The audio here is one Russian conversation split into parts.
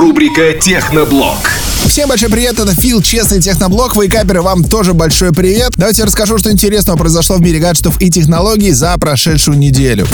Рубрика «Техноблог». Всем большой привет, это Фил, честный техноблог, вейкаперы, вам тоже большой привет. Давайте расскажу, что интересного произошло в мире гаджетов и технологий за прошедшую неделю.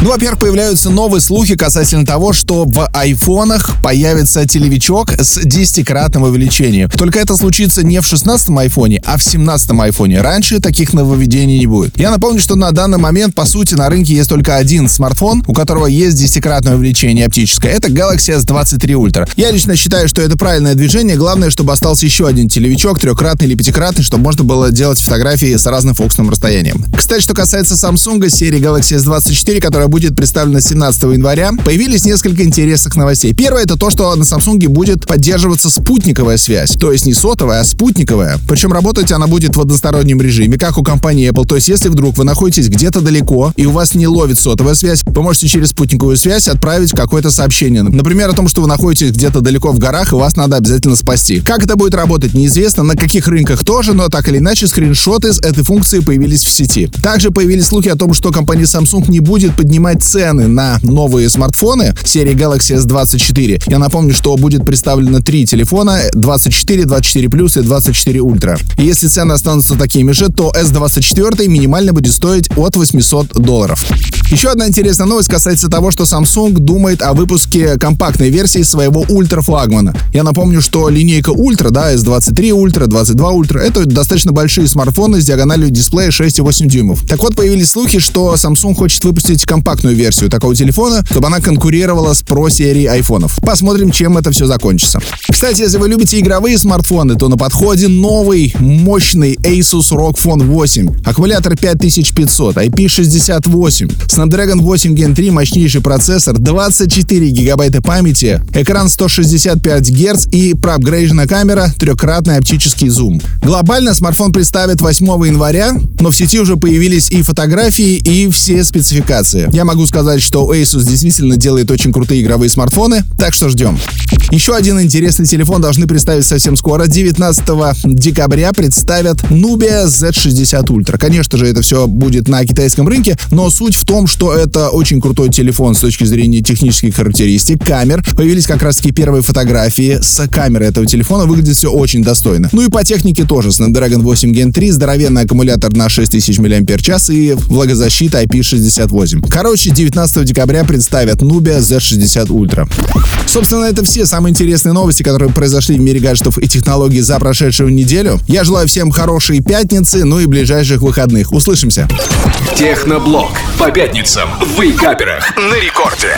Ну, во-первых, появляются новые слухи касательно того, что в айфонах появится телевичок с 10-кратным увеличением. Только это случится не в 16-м айфоне, а в 17-м айфоне. Раньше таких нововведений не будет. Я напомню, что на данный момент, по сути, на рынке есть только один смартфон, у которого есть 10-кратное увеличение оптическое. Это Galaxy S23 Ultra. Я лично считаю, что это правильное движение. Главное, чтобы остался еще один телевичок, трехкратный или пятикратный, чтобы можно было делать фотографии с разным фокусным расстоянием. Кстати, что касается Samsung серии Galaxy S24, которая будет представлена 17 января, появились несколько интересных новостей. Первое это то, что на Samsung будет поддерживаться спутниковая связь. То есть не сотовая, а спутниковая. Причем работать она будет в одностороннем режиме, как у компании Apple. То есть если вдруг вы находитесь где-то далеко и у вас не ловит сотовая связь, вы можете через спутниковую связь отправить какое-то сообщение. Например, о том, что вы находитесь где-то далеко в горах и вас надо обязательно спасти. Как это будет работать, неизвестно, на каких рынках тоже, но так или иначе скриншоты с этой функции появились в сети. Также появились слухи о том, что компания Samsung не будет поднимать цены на новые смартфоны серии Galaxy S24. Я напомню, что будет представлено три телефона 24, 24 Plus и 24 Ultra. И если цены останутся такими же, то S24 минимально будет стоить от 800 долларов. Еще одна интересная новость касается того, что Samsung думает о выпуске компактной версии своего ультра флагмана. Я напомню, что линейка Ultra, да, S23 Ultra, 22 Ultra, это достаточно большие смартфоны с диагональю дисплея 6,8 дюймов. Так вот, появились слухи, что Samsung хочет выпустить компактную версию такого телефона, чтобы она конкурировала с Pro серии айфонов. Посмотрим, чем это все закончится. Кстати, если вы любите игровые смартфоны, то на подходе новый мощный Asus ROG Phone 8. Аккумулятор 5500, IP68, Snapdragon 8 Gen 3, мощнейший процессор, 24 гигабайта памяти, экран 165 Гц и проапгрейжена камера, трехкратный оптический зум. Глобально смартфон представят 8 января, но в сети уже появились и фотографии, и все спецификации. Я могу сказать, что Asus действительно делает очень крутые игровые смартфоны, так что ждем. Еще один интересный телефон должны представить совсем скоро. 19 декабря представят Nubia Z60 Ultra. Конечно же, это все будет на китайском рынке, но суть в том, что это очень крутой телефон с точки зрения технических характеристик, камер. Появились как раз-таки первые фотографии с камеры этого телефона. Выглядит все очень достойно. Ну и по технике тоже. Snapdragon 8 Gen 3, здоровенный аккумулятор на 6000 мАч и влагозащита IP68. Короче, 19 декабря представят Nubia Z60 Ultra. Собственно, это все самые интересные новости, которые произошли в мире гаджетов и технологий за прошедшую неделю. Я желаю всем хорошей пятницы, ну и ближайших выходных. Услышимся. Техноблог. По пятницам в Вейкаперах на рекорде.